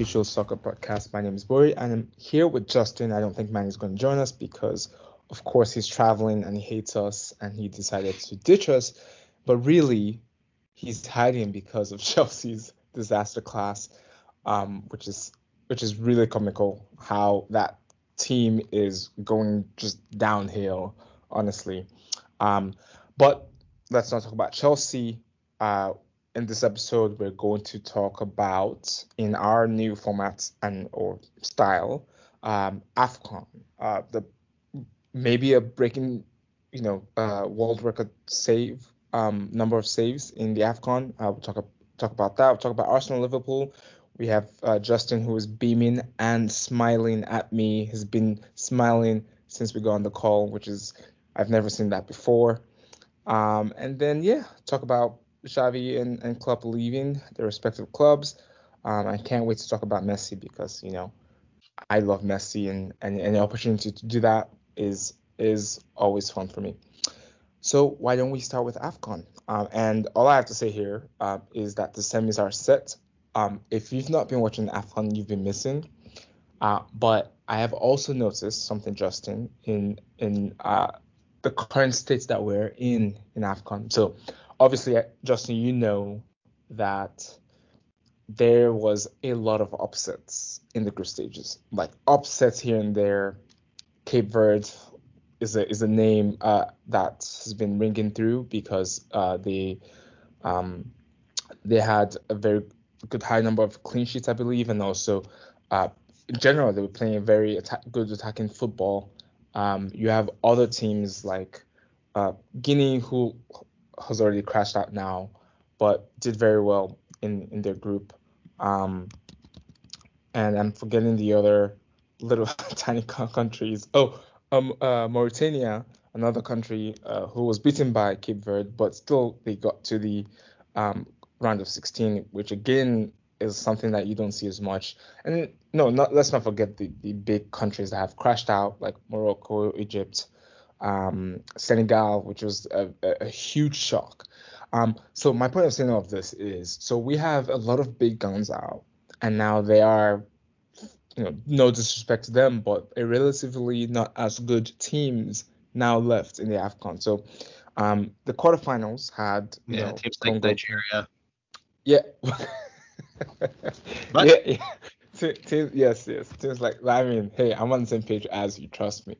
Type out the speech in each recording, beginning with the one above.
official soccer podcast. My name is Bori, and I'm here with Justin. I don't think Manny's going to join us because, of course, he's traveling and he hates us, and he decided to ditch us. But really, he's hiding because of Chelsea's disaster class, um, which is which is really comical. How that team is going just downhill, honestly. Um, but let's not talk about Chelsea. Uh, in this episode, we're going to talk about in our new format and or style, um, Afcon, uh, the maybe a breaking, you know, uh, world record save um, number of saves in the Afcon. Uh, we'll talk talk about that. We'll talk about Arsenal, Liverpool. We have uh, Justin who is beaming and smiling at me. Has been smiling since we got on the call, which is I've never seen that before. Um, and then yeah, talk about Xavi and, and Klopp leaving their respective clubs. Um, I can't wait to talk about Messi because you know I love Messi and, and any opportunity to do that is is always fun for me. So why don't we start with Afcon? Um, and all I have to say here uh, is that the semis are set. Um, if you've not been watching Afcon, you've been missing. Uh, but I have also noticed something, Justin, in in uh, the current states that we're in in Afcon. So obviously, Justin, you know that there was a lot of upsets in the group stages, like upsets here and there. Cape Verde is a is a name uh, that has been ringing through because uh, they um, they had a very good high number of clean sheets, I believe, and also uh, in general they were playing very atta- good attacking football. Um, you have other teams like uh, Guinea who has already crashed out now, but did very well in in their group. Um, and I'm forgetting the other little tiny countries. Oh, um, uh, Mauritania, another country uh, who was beaten by Cape Verde, but still they got to the um, round of 16, which again is something that you don't see as much. And no, not, let's not forget the, the big countries that have crashed out, like Morocco, Egypt, um, Senegal, which was a, a, huge shock. Um, so my point of saying all of this is, so we have a lot of big guns out, and now they are, you know, no disrespect to them, but a relatively not as good teams now left in the Afcon. So um, the quarterfinals had, you yeah, know, teams like Nigeria. yeah. Yeah, yeah. Te- Teams, yes, yes. Teams like I mean, hey, I'm on the same page as you. Trust me.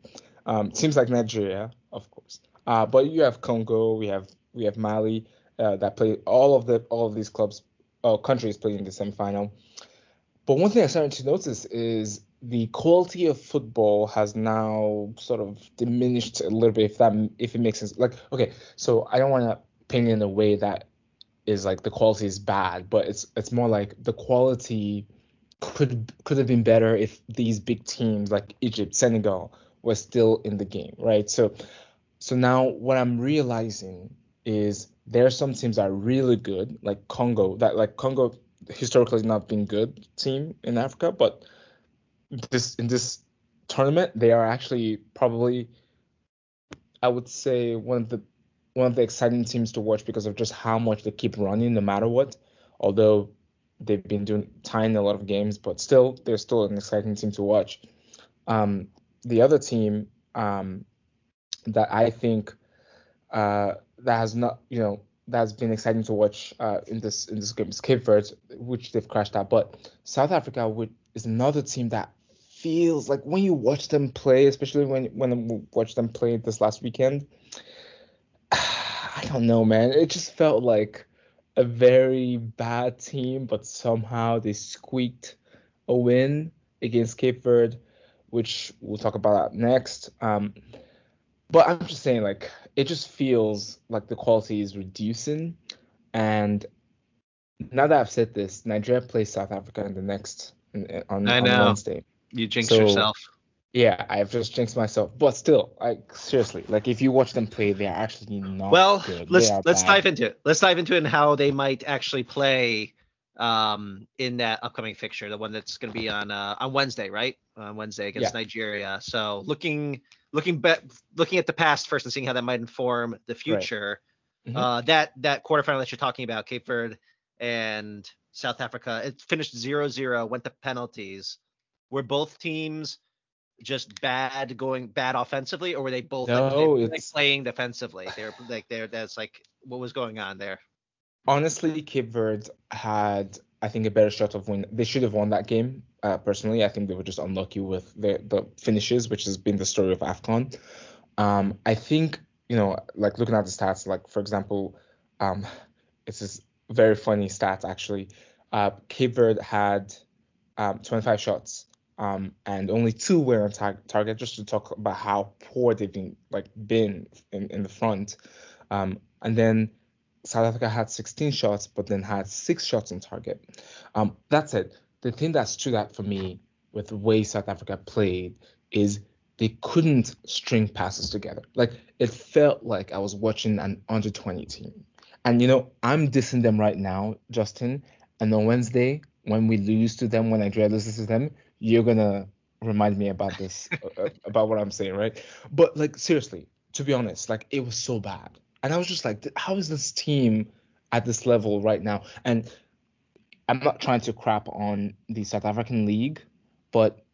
Um, like Nigeria, of course. Uh, but you have Congo, we have we have Mali uh, that play all of the all of these clubs, uh, countries playing in the semifinal. But one thing I started to notice is the quality of football has now sort of diminished a little bit. If that if it makes sense. Like okay, so I don't want to paint it in a way that is like the quality is bad, but it's it's more like the quality could could have been better if these big teams like Egypt, Senegal were still in the game, right? So so now what I'm realizing is there are some teams that are really good, like Congo, that like Congo historically not been good team in Africa, but this in this tournament they are actually probably I would say one of the one of the exciting teams to watch because of just how much they keep running no matter what. Although they've been doing tying a lot of games, but still they're still an exciting team to watch. Um, the other team um, that I think uh, that has not, you know, that's been exciting to watch uh, in this in this game is Cape Verde, which they've crashed out. But South Africa would, is another team that feels like when you watch them play, especially when when I watched them play this last weekend, I don't know, man. It just felt like a very bad team, but somehow they squeaked a win against Cape Verde, which we'll talk about next. Um, but I'm just saying, like, it just feels like the quality is reducing. And now that I've said this, Nigeria plays South Africa in the next on, I on know. Wednesday. You jinxed So- yourself. Yeah, I've just jinxed myself. But still, like seriously, like if you watch them play, they are actually not Well, good. let's let's bad. dive into it. Let's dive into it and how they might actually play um, in that upcoming fixture, the one that's going to be on uh, on Wednesday, right? On Wednesday against Nigeria. So looking looking back, looking at the past first and seeing how that might inform the future. Mhm. Uh, that that quarterfinal that you're talking about, Cape Verde and South Africa. It finished 0-0, went to penalties. Were both teams just bad going bad offensively, or were they both no, like, they like playing defensively? They're like they're that's like what was going on there. Honestly, Cape Verde had I think a better shot of win. They should have won that game. Uh, personally, I think they were just unlucky with the the finishes, which has been the story of Afcon. Um, I think you know, like looking at the stats, like for example, um, it's this very funny stat actually. Uh, Cape Verde had um, 25 shots, um, and only two were on tar- target. Just to talk about how poor they've been, like been in, in the front. Um, and then South Africa had 16 shots, but then had six shots on target. Um, that's it. The thing that stood out for me with the way South Africa played is they couldn't string passes together. Like it felt like I was watching an under 20 team. And you know, I'm dissing them right now, Justin. And on Wednesday, when we lose to them, when Nigeria loses to them, you're gonna remind me about this, about what I'm saying, right? But like seriously, to be honest, like it was so bad, and I was just like, how is this team at this level right now? And I'm not trying to crap on the South African league, but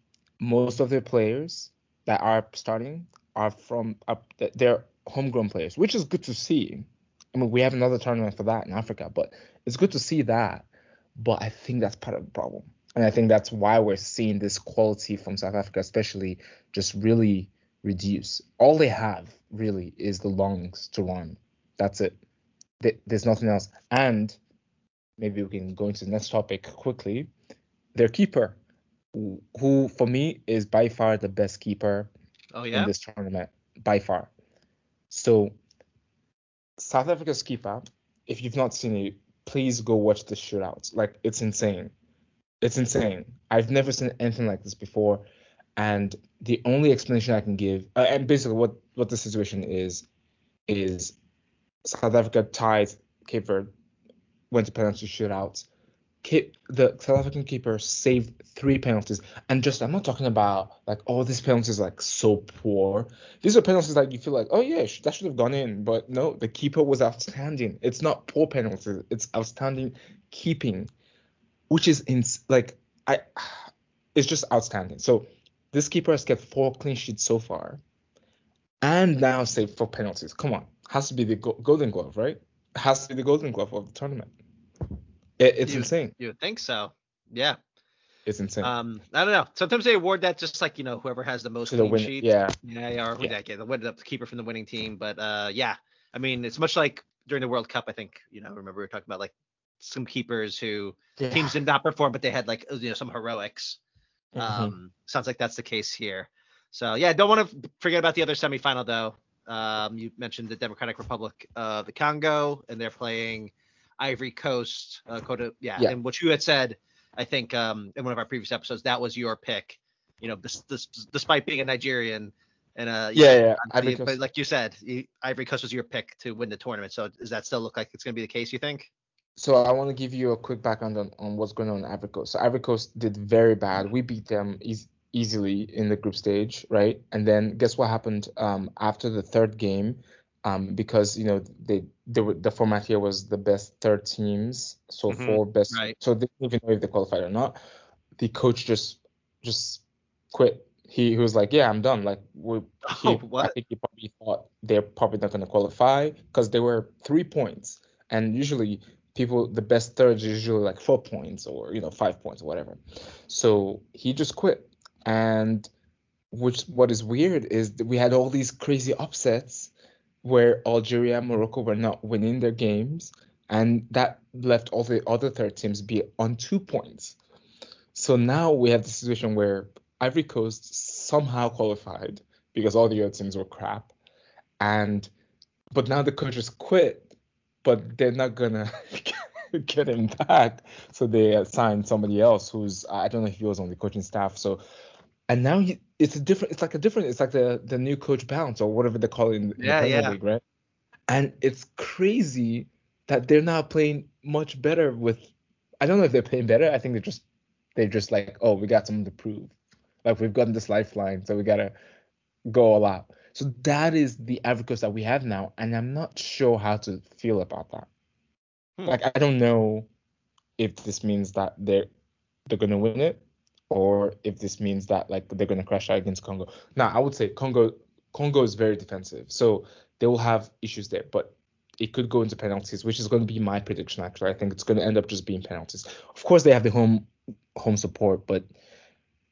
most of their players that are starting are from are, they're homegrown players, which is good to see. I mean, we have another tournament for that in Africa, but it's good to see that. But I think that's part of the problem. And I think that's why we're seeing this quality from South Africa, especially, just really reduce. All they have really is the lungs to run. That's it. There's nothing else. And maybe we can go into the next topic quickly. Their keeper, who for me is by far the best keeper oh, yeah? in this tournament, by far. So South Africa's keeper, if you've not seen it, please go watch the shootout. Like it's insane. It's insane. I've never seen anything like this before. And the only explanation I can give, uh, and basically what what the situation is, is South Africa tied Cape Verde, went to penalty shootouts. Cape, the South African keeper saved three penalties, and just I'm not talking about like oh these penalties like so poor. These are penalties that you feel like oh yeah that should have gone in, but no, the keeper was outstanding. It's not poor penalties, it's outstanding keeping, which is in like I, it's just outstanding. So this keeper has kept four clean sheets so far, and now saved four penalties. Come on, has to be the Golden Glove, right? Has to be the Golden Glove of the tournament. It, it's you, insane. You think so. Yeah. It's insane. Um, I don't know. Sometimes they award that just like you know whoever has the most clean win- sheets. yeah. Yeah, yeah, or who Yeah. that get the the keeper from the winning team. But uh, yeah, I mean it's much like during the World Cup. I think you know remember we were talking about like some keepers who Yeah. teams did not perform, but they had like you know some heroics. Mhm. Um, sounds like that's the case here. So yeah, don't want to forget about the other semifinal though. Um, you mentioned the Democratic Republic of the Congo, and they're playing Ivory Coast. Uh, Cote, yeah, Yeah. and what you had said, I think um, in one of our previous episodes, that was your pick. You know, this, this, despite being a Nigerian and uh, yeah, yeah. but, Ivory Coast. like you said, you, Ivory Coast was your pick to win the tournament. So does that still look like it's going to be the case? You think? So I want to give you a quick background on, on what's going on in Ivory Coast. So Ivory Coast did very bad. We beat them easily in the group stage, right? And then guess what happened um, after the third game? Um, because you know they, they were, the format here was the best third teams, so Mhm, four best. right. So they didn't even know if they qualified or not. The coach just just quit. He, he was like, yeah, I'm done. Like we, he, Oh. I think he probably thought they're probably not going to qualify because they were three points, and usually people the best thirds usually like four points or you know five points or whatever. So he just quit, and which what is weird is that we had all these crazy upsets where Algeria and Morocco were not winning their games, and that left all the other third teams be on two points. So now we have the situation where Ivory Coast somehow qualified because all the other teams were crap, and but now the coaches quit, but they're not gonna get him back, so they assigned somebody else who's I don't know if he was on the coaching staff. So and now he, it's a different, it's like a different, it's like the the new coach bounce or whatever they call it in, Yeah, the Premier yeah. League, right? And it's crazy that they're not playing much better with. I don't know if they're playing better. I think they're just they're just like, oh, we got something to prove. Like we've gotten this lifeline, so we gotta go all out. So that is the Ivory that we have now, and I'm not sure how to feel about that. Hmm. Like I don't know if this means that they're they're gonna win it, or if this means that like they're gonna crash out against Congo. Now, I would say Congo Congo is very defensive, so they will have issues there, but it could go into penalties, which is going to be my prediction. Actually, I think it's going to end up just being penalties. Of course, they have the home home support, but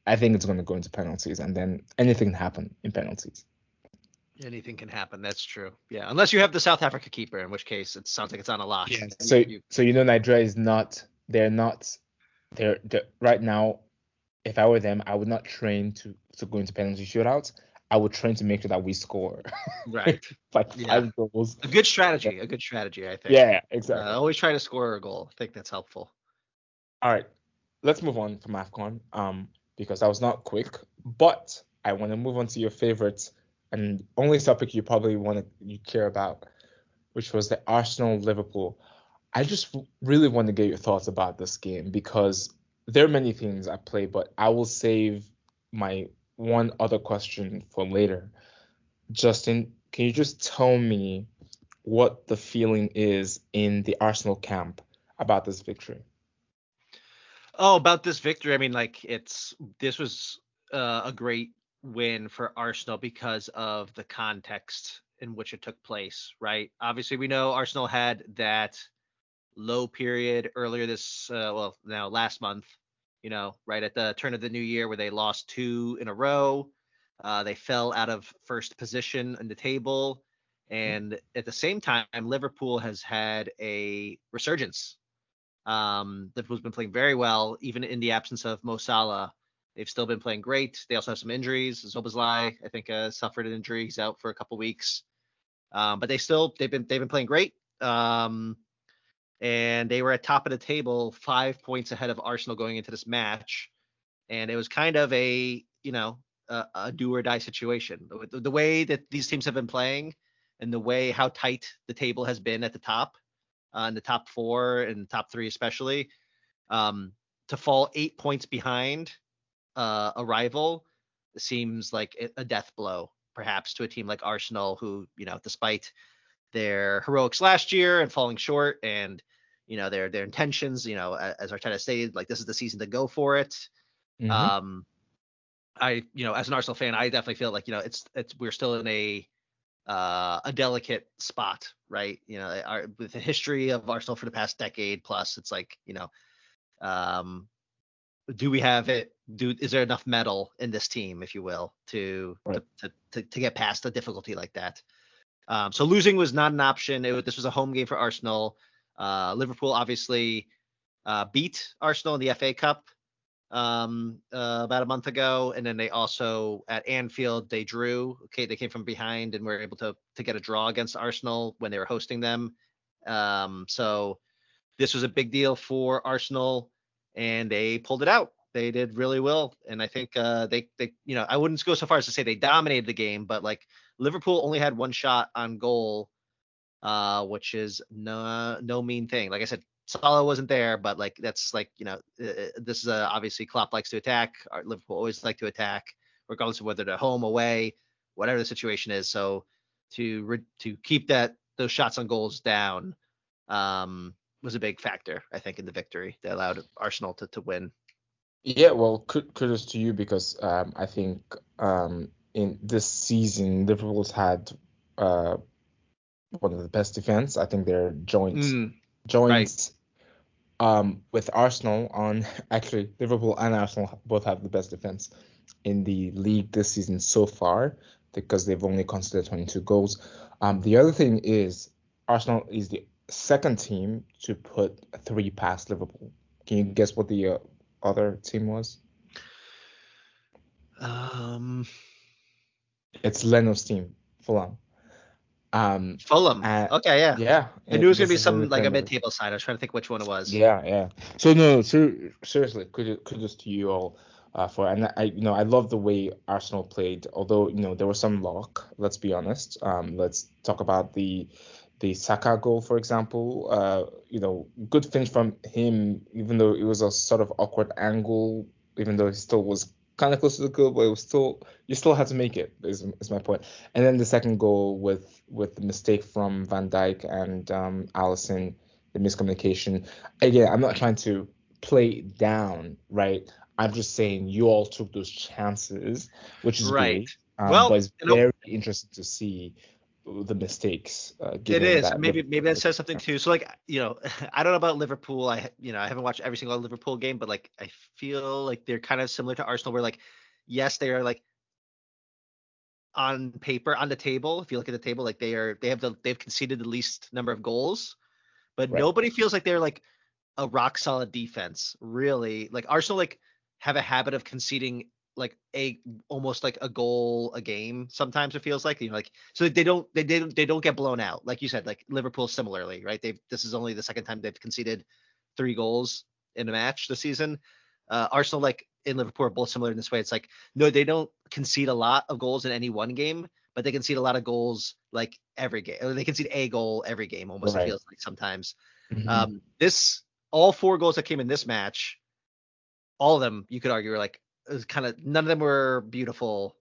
I think it's going to go into penalties, and then anything can happen in penalties. Anything can happen. That's true. Yeah, unless you have the South Africa keeper, in which case it sounds like it's on a lock. Yeah. So you, so you know Nigeria is not. They're not. They're, they're right now. If I were them, I would not train to to go into penalty shootouts. I would train to make sure that we score. Right. like Yeah. five goals. A good strategy. A good strategy, I think. Yeah, exactly. Uh, always try to score a goal. I think that's helpful. All right, let's move on from AFCON um, because that was not quick, but I want to move on to your favorites and only topic you probably want to you care about, which was the Arsenal Liverpool. I just really want to get your thoughts about this game because there are many things at play, but I will save my one other question for later. Justin, can you just tell me what the feeling is in the Arsenal camp about this victory? Oh, about this victory, I mean, like it's this was uh, a great win for Arsenal because of the context in which it took place, right? Obviously, we know Arsenal had that low period earlier this, uh, well, now last month, you know, right at the turn of the new year where they lost two in a row. Uh, they fell out of first position in the table. And at the same time, Liverpool has had a resurgence. Um, Liverpool's been playing very well, even in the absence of Mo Salah. They've still been playing great. They also have some injuries. Szoboszlai, I think, uh, suffered an injury. He's out for a couple weeks. Um, but they still they've been they've been playing great. Um, and they were at top of the table, five points ahead of Arsenal going into this match. And it was kind of a you know a, a do or die situation. The, the way that these teams have been playing, and the way how tight the table has been at the top, uh, in the top four and top three especially, um, to fall eight points behind uh, a rival seems like a- a death blow, perhaps to a team like Arsenal, who you know, despite their heroics last year and falling short, and you know their their intentions, you know, as Arteta stated, like this is the season to go for it. Mhm. Um, I, you know, as an Arsenal fan, I definitely feel like you know it's it's we're still in a uh, a delicate spot, right? You know, our, with the history of Arsenal for the past decade plus, it's like you know, um, do we have it? Do is there enough mettle in this team, if you will, to Right. to, to to get past a difficulty like that? Um, so losing was not an option. It, this was a home game for Arsenal. Uh, Liverpool obviously uh, beat Arsenal in the FA Cup um, uh, about a month ago, and then they also at Anfield they drew. Okay, they came from behind and were able to to get a draw against Arsenal when they were hosting them. Um, so this was a big deal for Arsenal, and they pulled it out. They did really well, and I think uh, they they you know I wouldn't go so far as to say they dominated the game, but like Liverpool only had one shot on goal, uh, which is no no mean thing. Like I said, Salah wasn't there, but like that's like you know uh, this is uh, obviously Klopp likes to attack. Liverpool always like to attack, regardless of whether they're home, away, whatever the situation is. So to re- to keep that those shots on goals down um, was a big factor, I think, in the victory that allowed Arsenal to to win. Yeah, well, kud- kudos to you because um, I think um, in this season Liverpool's had uh, one of the best defense. I think they're joint Mm, joint um, with Arsenal on actually Liverpool and Arsenal both have the best defense in the league this season so far because they've only conceded 22 goals. Um, the other thing is Arsenal is the second team to put three past Liverpool. Can you guess what the uh, other team was? Um, It's Leno's team, Fulham. Um, Fulham. Uh, okay, yeah. yeah. I knew it was gonna be some like a mid-table side. I was trying to think which one it was. Yeah, yeah. So no, ser- seriously, kudos, kudos to you all uh, for and I you know I love the way Arsenal played. Although you know there was some luck. Let's be honest. Um, let's talk about the the Saka goal, for example. Uh, you know, good finish from him, even though it was a sort of awkward angle. Even though he still was kind of close to the goal, but it was still you still had to make it. Is, is my point. And then the second goal with with the mistake from Van Dijk and um, Alisson the miscommunication. Again, I'm not trying to play it down, right? I'm just saying you all took those chances, which is right. great. Um, well, but it's very interesting to see the mistakes. Uh, it is maybe maybe that says something too. So like you know, I don't know about Liverpool. I you know I haven't watched every single Liverpool game, but like I feel like they're kind of similar to Arsenal, where like yes they are like on paper on the table. If you look at the table, like they are they have the they've conceded the least number of goals, but right. nobody feels like they're like a rock solid defense. Really, like Arsenal like have a habit of conceding like a almost like a goal a game sometimes it feels like you know like so they don't they, they they don't get blown out like you said like liverpool similarly right they've this is only the second time they've conceded three goals in a match this season uh, arsenal like in liverpool are both similar in this way it's like no they don't concede a lot of goals in any one game but they concede a lot of goals like every game or they concede a goal every game almost right. feels like sometimes mm-hmm. um this all four goals that came in this match all of them you could argue are like kind of none of them were beautiful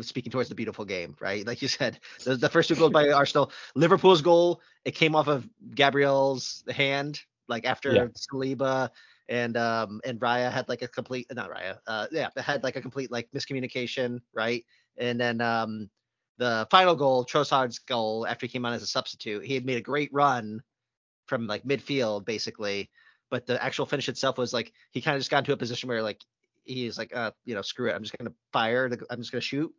speaking towards the beautiful game, right? Like you said, the, the, first two goals by Arsenal, Liverpool's goal, it came off of Gabriel's hand, like after yeah. Saliba and um and Raya had like a complete not Raya, uh yeah, had like a complete like miscommunication, right? And then um the final goal, Trossard's goal after he came on as a substitute, he had made a great run from like midfield basically, but the actual finish itself was like he kind of just got into a position where like he's like, uh, you know, screw it. I'm just gonna fire. The, I'm just gonna shoot.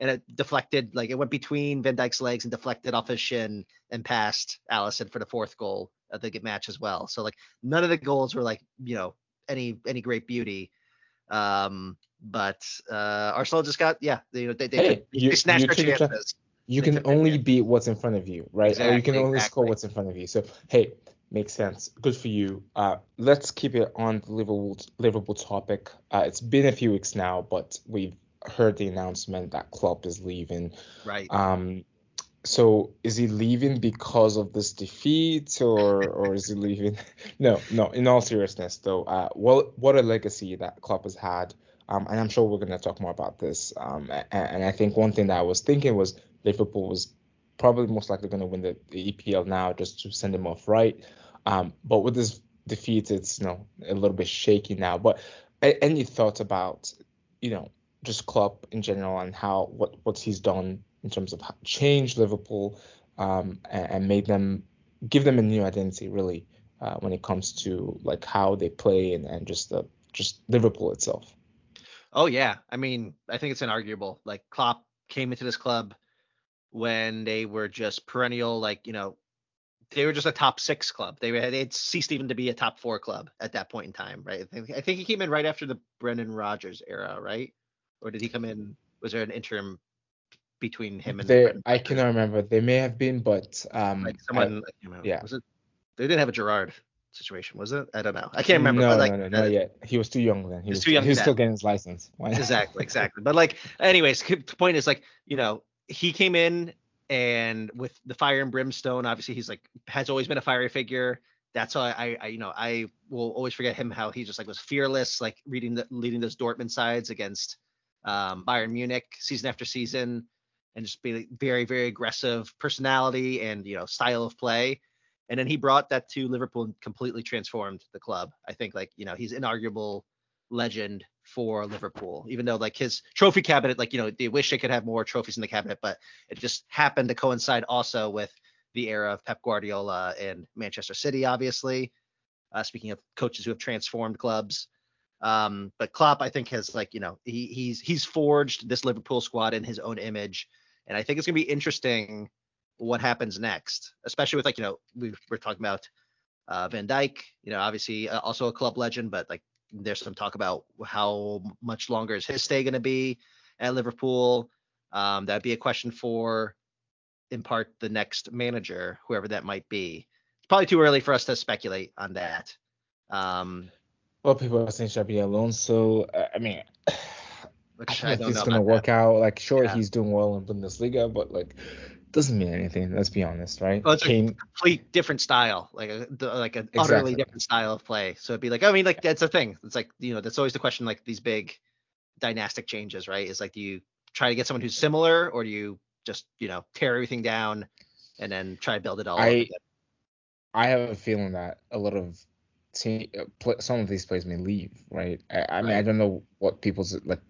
And it deflected, like it went between Van Dijk's legs and deflected off his shin and past Alisson for the fourth goal of the match as well. So like none of the goals were like, you know, any any great beauty. Um, but uh, Arsenal just got yeah, they you they, they, hey, they, you, snatched their chances. You can only beat what's in front of you, right? Exactly, or you can only exactly. score what's in front of you. So hey, Makes sense. Good for you. Uh, let's keep it on the Liverpool Liverpool topic. Uh, it's been a few weeks now, but we've heard the announcement that Klopp is leaving. Right. Um. So is he leaving because of this defeat, or or is he leaving? no, no. In all seriousness, though, uh, what what a legacy that Klopp has had. Um, and I'm sure we're going to talk more about this. Um, and, and I think one thing that I was thinking was Liverpool was probably most likely going to win the, the, EPL now just to send him off right. Um, but with this defeat, it's you know a little bit shaky now. But any thoughts about you know just Klopp in general and how what what he's done in terms of change Liverpool um, and, and, made them give them a new identity really uh, when it comes to like how they play and, and just the just Liverpool itself. Oh yeah, I mean I think it's inarguable. Like Klopp came into this club when they were just perennial like you know they were just a top six club. They had they'd ceased even to be a top four club at that point in time, right? I think, I think he came in right after the Brendan Rodgers era, right? Or did he come in? Was there an interim between him and? They, I cannot remember. They may have been, but um, like someone, I, you know, yeah. Was it? They didn't have a Gerrard situation, was it? I don't know. I can't remember. No, like, no, no, not uh, yet. He was too young then. He, was, too young. He was still getting his license. exactly, exactly. But like, anyways, the point is like, you know, he came in and with the fire and brimstone obviously he's like has always been a fiery figure. That's why I, I you know i will always forget him how he just like was fearless like reading the leading those dortmund sides against um, bayern munich season after season and just be very very aggressive personality and you know style of play. And then he brought that to liverpool and completely transformed the club. I think like you know he's inarguable legend for Liverpool, even though like his trophy cabinet, like, you know, they wish they could have more trophies in the cabinet, but it just happened to coincide also with the era of Pep Guardiola and Manchester City, obviously. Uh, speaking of coaches who have transformed clubs. Um, but Klopp, I think, has like, you know, he, he's he's forged this Liverpool squad in his own image. And I think it's gonna be interesting what happens next, especially with like, you know, we we're talking about uh, Van Dijk, you know, obviously uh, also a club legend, but like there's some talk about how much longer is his stay going to be at Liverpool. Um, that'd be a question for, in part, the next manager, whoever that might be. It's probably too early for us to speculate on that. Um, well, people are saying Xabi Alonso. Uh, I mean, I, I think it's gonna work that. out. Like, sure, yeah. he's doing well in Bundesliga, but like, doesn't mean anything. Let's be honest, right? Well, it's Kane, a complete different style, like a like an exactly. utterly different style of play. So it'd be like, I mean, like that's a thing. It's like you know, that's always the question. Like these big dynastic changes, right? Is like, do you try to get someone who's similar, or do you just you know tear everything down and then try to build it all? I I have a feeling that a lot of team, uh, some of these players may leave, right? I, I mean, right. I don't know what people's like,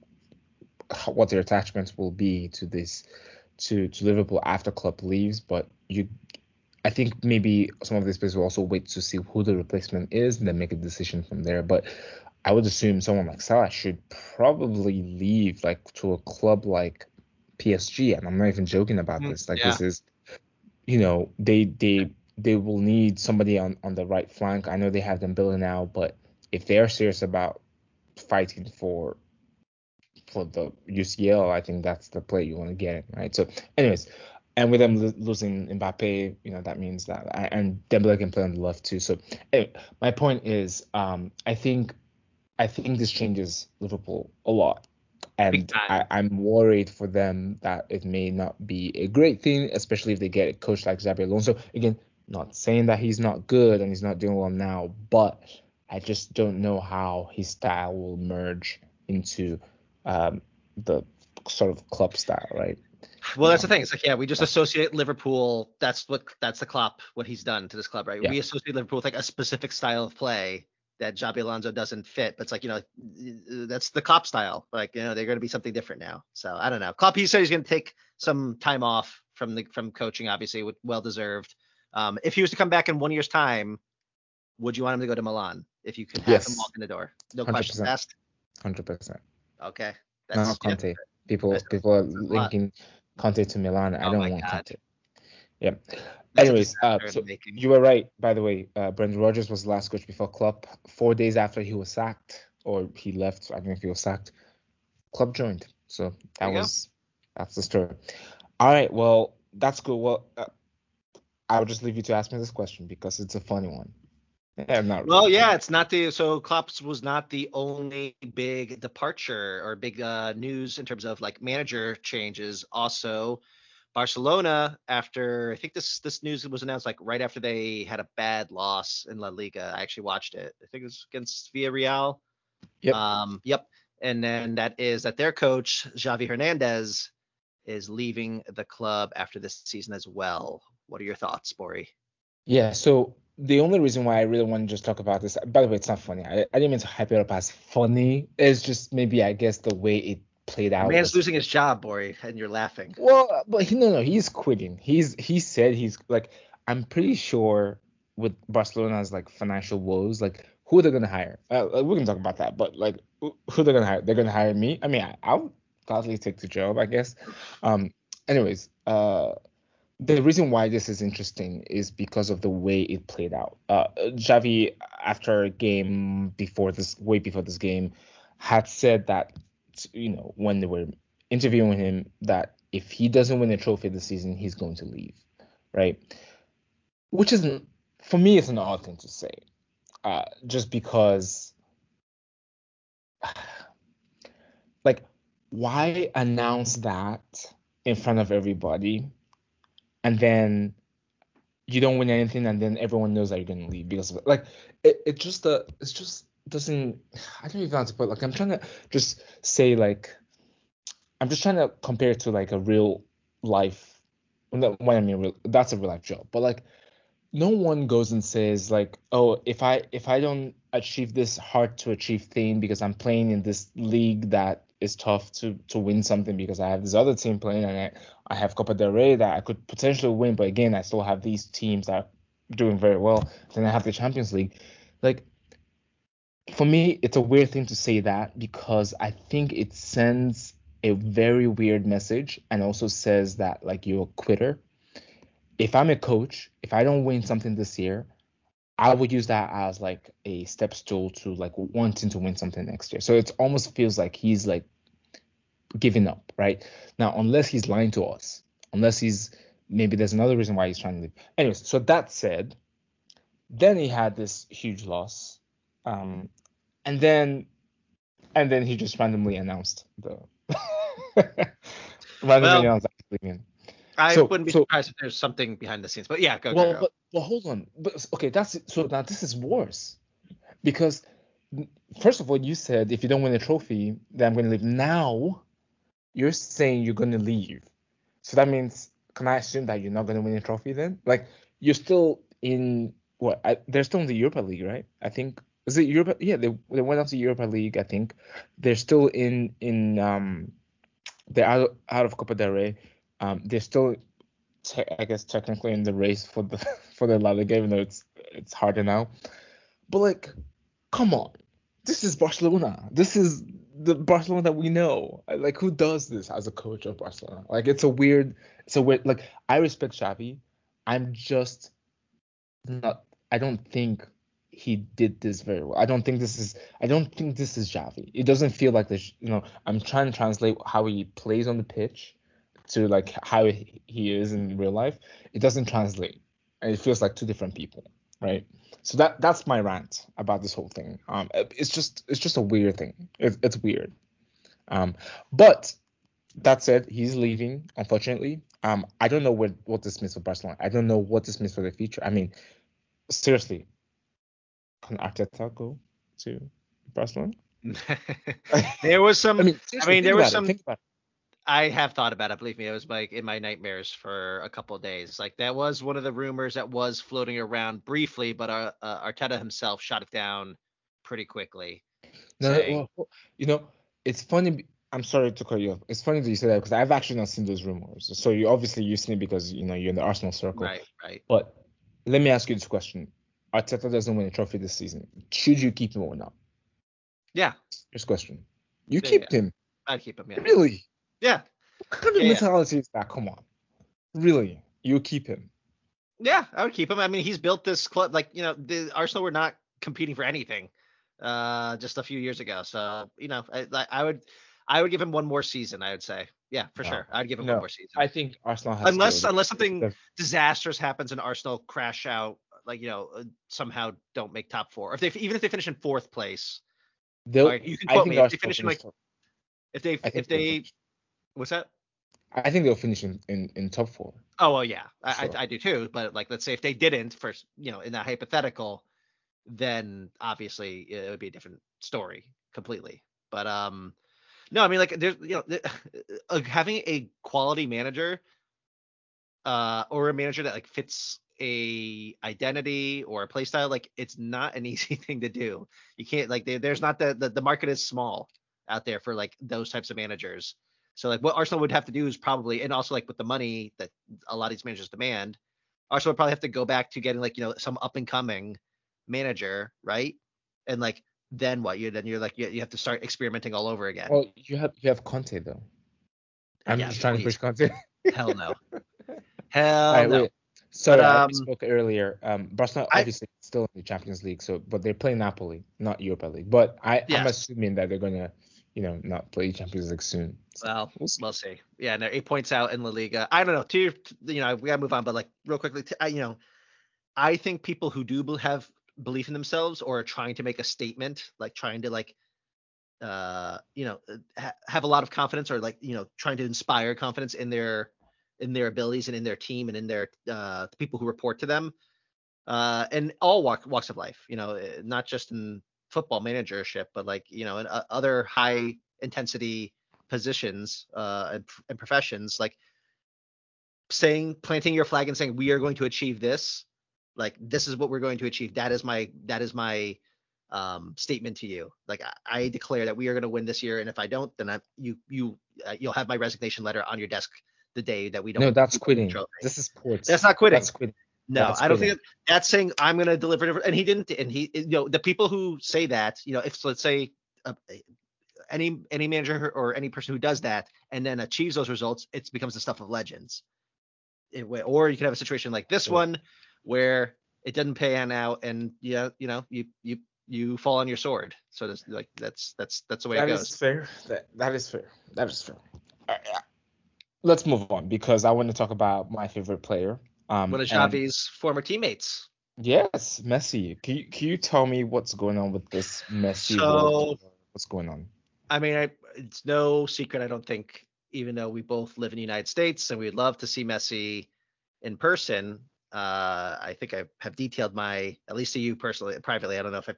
what their attachments will be to this, to to Liverpool after Klopp leaves, but you. I think maybe some of these players will also wait to see who the replacement is and then make a decision from there. But I would assume someone like Salah should probably leave like to a club like PSG, and I'm not even joking about mm, this. Like yeah. this is, you know, they they they will need somebody on on the right flank. I know they have them building now, but if they're serious about fighting for for the UCL, I think that's the play you want to get in, right? So, anyways, and with them lo- losing Mbappe, you know that means that and Dembele can play on the left too. So, anyway, my point is, um, I think I think this changes Liverpool a lot and I, am worried for them that it may not be a great thing, especially if they get a coach like Xabi Alonso. Again, not saying that he's not good and he's not doing well now, but I just don't know how his style will merge into um, the sort of club style, right? Well, that's the thing. It's like, yeah, we just associate Liverpool. That's what that's the Klopp what he's done to this club, right? Yeah. We associate Liverpool with like a specific style of play, that Xabi Alonso doesn't fit. But it's like, you know, that's the Klopp style. Like, you know, they're going to be something different now. So I don't know. Klopp, he said he's going to take some time off from the from coaching, obviously, well deserved. Um, if he was to come back in one year's time, would you want him to go to Milan if you could have yes. him walk in the door? No 100%. questions asked. Hundred percent. Okay. That's, no, Conte. Yeah, people people are linking Conte to Milan. I oh don't want God. Conte. Yeah. Anyways, uh, so you were right, by the way. Uh, Brendan Rodgers was the last coach before Klopp. Four days after he was sacked, or he left, I don't know if he was sacked. Klopp joined. So that was go. that's the story. All right, well, that's good. Well, uh, I'll just leave you to ask me this question because it's a funny one. Yeah, not well, yeah, it's not the so Klopp was not the only big departure or big uh, news in terms of like manager changes. Also, Barcelona, after I think this this news was announced like right after they had a bad loss in La Liga. I actually watched it. I think it was against Villarreal. Yep. Um, yep. And then that is that their coach Xavi Hernandez is leaving the club after this season as well. What are your thoughts, Bori? Yeah. So the only reason why I really want to just talk about this, by the way, it's not funny. I, I didn't mean to hype it up as funny. It's just maybe I guess the way it played out. man's was, losing his job, Bori, and you're laughing. Well, but he, no, no, he's quitting. He's he said he's like I'm pretty sure with Barcelona's like financial woes, like who are they're gonna hire. Uh, we can talk about that, but like who are they're gonna hire? They're gonna hire me. I mean, I, I would gladly take the job, I guess. Um, anyways, uh, the reason why this is interesting is because of the way it played out. Uh, Xavi, after a game before this, way before this game, had said that you know, when they were interviewing him, that if he doesn't win a trophy this season, he's going to leave, right? Which is, for me, it's an odd thing to say, uh, just because, like, why announce that in front of everybody, and then you don't win anything, and then everyone knows that you're gonna leave because of it. Like, it, it just, uh, it's just doesn't I don't even know how to put like I'm trying to just say like I'm just trying to compare it to like a real life when I mean real, that's a real life job but like no one goes and says like oh if I if I don't achieve this hard to achieve thing because I'm playing in this league that is tough to to win something because I have this other team playing and I, I have Copa del Rey that I could potentially win but again I still have these teams that are doing very well then I have the Champions League like for me, it's a weird thing to say that because I think it sends a very weird message and also says that like you're a quitter. If I'm a coach, if I don't win something this year, I would use that as like a step stool to like wanting to win something next year. So it almost feels like he's like giving up, right? Now, unless he's lying to us, unless he's maybe there's another reason why he's trying to leave. Anyways, so that said, then he had this huge loss um, and then and then he just randomly announced the randomly well, announced leaving. I so, wouldn't be so, surprised if there's something behind the scenes, but yeah, go. Well, go, go. but well, hold on. But okay, that's so now this is worse because first of all, you said if you don't win a trophy, then I'm going to leave. Now you're saying you're going to leave, so that means can I assume that you're not going to win a trophy then? Like you're still in what I, they're still in the Europa League, right? I think is it Europa? Yeah, they they went up to Europa League. I think they're still in in um they're out out of Copa del Rey. Um, they're still te- I guess technically in the race for the for the La Liga, even though it's it's harder now. But like, come on, this is Barcelona. This is the Barcelona that we know. Like, who does this as a coach of Barcelona? Like, it's a weird, it's a weird. Like, I respect Xavi. I'm just not. I don't think he did this very well. I don't think this is. I don't think this is Xavi. It doesn't feel like this. You know, I'm trying to translate how he plays on the pitch to like how he is in real life. It doesn't translate, and it feels like two different people, right? So that that's my rant about this whole thing. Um, it's just it's just a weird thing. It's, it's weird. Um, but that said, he's leaving. Unfortunately, um, I don't know what what this means for Barcelona. I don't know what this means for the future. I mean, seriously, can Arteta go to Barcelona? there was some. I mean, I mean there was some. I have thought about it. Believe me, it was like in my nightmares for a couple of days. Like that was one of the rumors that was floating around briefly, but uh, uh, Arteta himself shot it down pretty quickly. No, saying, well, you know, it's funny. I'm sorry to cut you off. It's funny that you say that because I've actually not seen those rumors. So you obviously you've seen it because you know you're in the Arsenal circle. Right, right. But let me ask you this question: Arteta doesn't win a trophy this season. Should you keep him or not? Yeah. First question. You yeah, keep yeah. him. I'd keep him. Yeah. Really? Yeah. What kind of yeah, mentality is that? Come on. Really? You keep him? Yeah, I would keep him. I mean, he's built this club. Like you know, the Arsenal were not competing for anything uh, just a few years ago. So you know, I, I would, I would give him one more season. I would say, yeah, for no. sure, I'd give him no. one more season. I think Arsenal has unless unless something disastrous happens and Arsenal crash out, like you know, uh, somehow don't make top four. If they even if they finish in fourth place, they'll. you can quote me. If they finish in like, if they if they What's that? I think they'll finish in, in, in top four. Oh well, yeah, I, I, I do too. But like, let's say if they didn't, first, you know, in that hypothetical, then obviously it would be a different story completely. But um, no, I mean like there's you know uh, having a quality manager, uh, or a manager that like fits a identity or a play style, like it's not an easy thing to do. You can't like there's not the, the the market is small out there for like those types of managers. So like what Arsenal would have to do is probably, and also like with the money that a lot of these managers demand, Arsenal would probably have to go back to getting like you know some up and coming manager, right? And like then what? You then you're like you, you have to start experimenting all over again. Well, you have you have Conte though. I'm yeah, just trying please. to push Conte. Hell no. Hell right, no. Wait. Sorry, but, um, I spoke earlier. Um, Barcelona I, obviously still in the Champions League, so but they're playing Napoli, not Europa League. But I, yes. I'm assuming that they're gonna you know, not play Champions League soon. So well, we'll see. we'll see. Yeah, and they're eight points out in La Liga. I don't know. To you know, we gotta move on, but like real quickly, to, I, you know, I think people who do have belief in themselves or are trying to make a statement, like trying to like, uh, you know, uh, ha- have a lot of confidence or like you know, trying to inspire confidence in their in their abilities and in their team and in their uh the people who report to them, uh, and all walk, walks of life. You know, eh, not just in football managership, but like you know, in uh, other high intensity positions uh, and, and professions, like saying planting your flag and saying we are going to achieve this, like this is what we're going to achieve. That is my that is my um, statement to you. Like I, I declare that we are going to win this year, and if I don't, then I, you you uh, you'll have my resignation letter on your desk the day that we don't. No, that's quitting. This is sports. That's not quitting. That's quitting. No, that's I don't think that's saying I'm going to deliver. And he didn't. And he, you know, the people who say that, you know, if let's say uh, any any manager or any person who does that and then achieves those results, it becomes the stuff of legends. It, or you can have a situation like this one where it doesn't pan out, and yeah, you know, you you you fall on your sword. So that's like that's that's that's the way that it goes. That is fair. That that is fair. That is fair. Right, yeah. Let's move on because I want to talk about my favorite player um, One of Xavi's former teammates. Yes, Messi. Can you, can you tell me what's going on with this Messi? So, what's going on? I mean, I, it's no secret. I don't think, even though we both live in the United States and we'd love to see Messi in person, uh, I think I have detailed my, at least to you personally, privately. I don't know if I,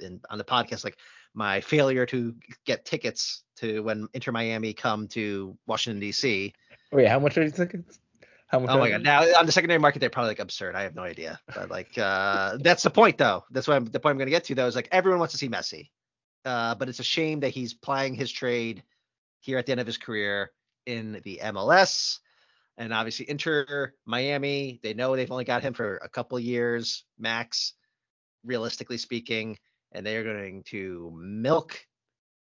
in, on the podcast, like my failure to get tickets to when Inter Miami come to Washington D.C. Wait, how much are your tickets? Oh my god! Now on the secondary market, they're probably like absurd. I have no idea, but like uh, that's the point though. That's what I'm, the point I'm going to get to though is like everyone wants to see Messi, uh, but it's a shame that he's plying his trade here at the end of his career in the MLS. And obviously, Inter Miami, they know they've only got him for a couple years max, realistically speaking, and they are going to milk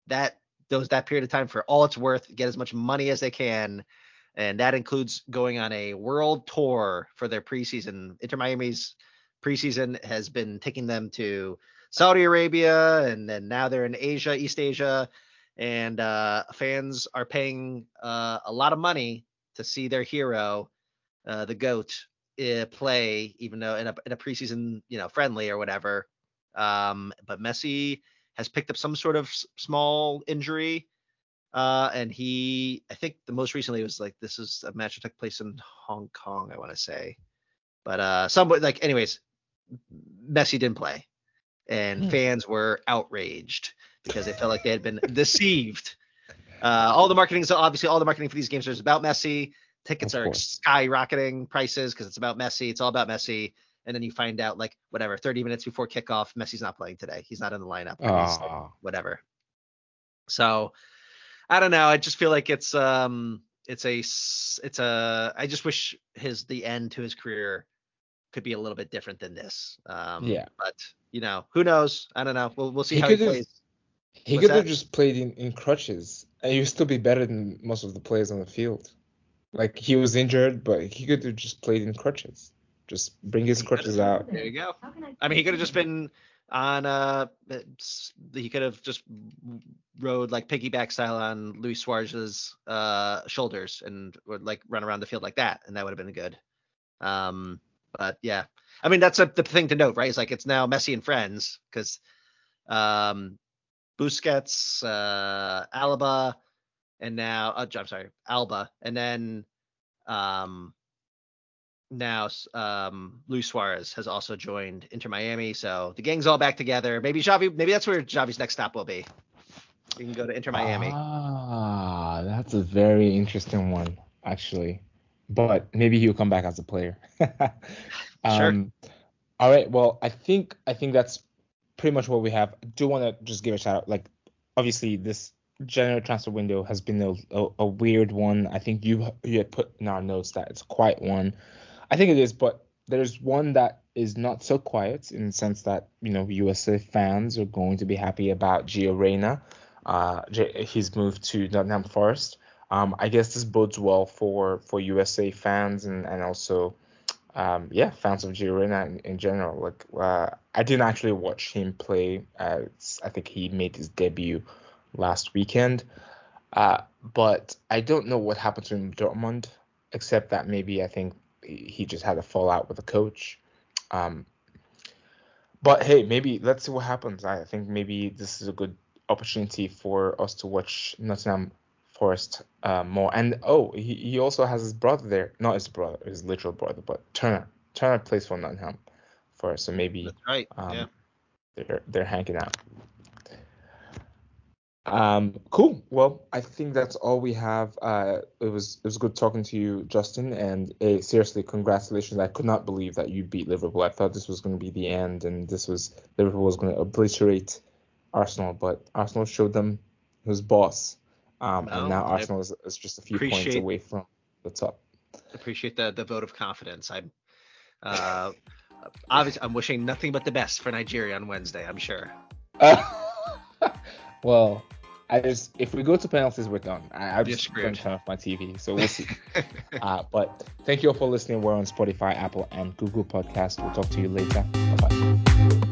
that those that period of time for all it's worth, get as much money as they can, and that includes going on a world tour for their preseason. Inter Miami's preseason has been taking them to Saudi Arabia, and then now they're in Asia, East Asia, and uh, fans are paying uh, a lot of money to see their hero, uh, the goat, uh, play, even though in a in a preseason, you know, friendly or whatever. Um, but Messi has picked up some sort of s- small injury. Uh, and he, I think the most recently was like this is a match that took place in Hong Kong, I want to say. But uh, somebody like, anyways, Messi didn't play, and hmm. fans were outraged because they felt like they had been deceived. Uh, all the marketing, so obviously, all the marketing for these games is about Messi. Tickets are skyrocketing prices because it's about Messi. It's all about Messi and then you find out like whatever 30 minutes before kickoff messi's not playing today he's not in the lineup like, whatever so i don't know i just feel like it's um it's a it's a i just wish his the end to his career could be a little bit different than this um yeah. but you know who knows? I don't know. We'll, we'll see he how he plays. he could have just played in, in crutches. And he would still be better than most of the players on the field. Like he was injured but he could have just played in crutches. Just bring his crutches out. There you go. I mean, he could have just been on uh he could have just rode like piggyback style on Luis Suarez's uh shoulders and would like run around the field like that and that would have been good. Um but yeah. I mean that's a, the thing to note, right? It's like it's now Messi and friends cuz um Busquets, uh Alaba and now uh, I'm sorry, Alba and then um now um, Luis Suarez has also joined Inter Miami, so the gang's all back together. Maybe Xavi, maybe that's where Xavi's next stop will be. We can go to Inter Miami. Ah, that's a very interesting one, actually. But maybe he'll come back as a player. um, sure. All right. Well, I think I think that's pretty much what we have. I do want to just give a shout out. Like, obviously, this general transfer window has been a, a, a, weird one. I think you you had put in our notes that it's quite one. I think it is, but there's one that is not so quiet in the sense that you know USA fans are going to be happy about Gio Reyna. Uh, he's moved to Nottingham Forest. Um, I guess this bodes well for for USA fans and and also um, yeah fans of Gio in, in general. Like uh, I didn't actually watch him play. Uh, I think he made his debut last weekend. Uh, but I don't know what happened to him in Dortmund, except that maybe I think he just had a fallout with the coach. Um, but hey, maybe let's see what happens. I think maybe this is a good opportunity for us to watch Nottingham Forest uh, more. And oh, he, he also has his brother there. Not his brother, his literal brother, but Turner. Turner plays for Nottingham Forest, so maybe That's right. Um, yeah. they're they're hanging out. Um, cool. Well, I think that's all we have. Uh, it was it was good talking to you, Justin. And uh, seriously, congratulations! I could not believe that you beat Liverpool. I thought this was going to be the end, and this was Liverpool was going to obliterate Arsenal, but Arsenal showed them who's boss. Um, and now Arsenal is, is, just a few points away from the top. Appreciate the the vote of confidence. I'm uh, obviously I'm wishing nothing but the best for Nigeria on Wednesday. I'm sure. well, I just if we go to penalties, we're done. I, I'm just going to turn off my TV, so we'll see. uh, but thank you all for listening. We're on Spotify, Apple, and Google Podcast. We'll talk to you later. Bye bye.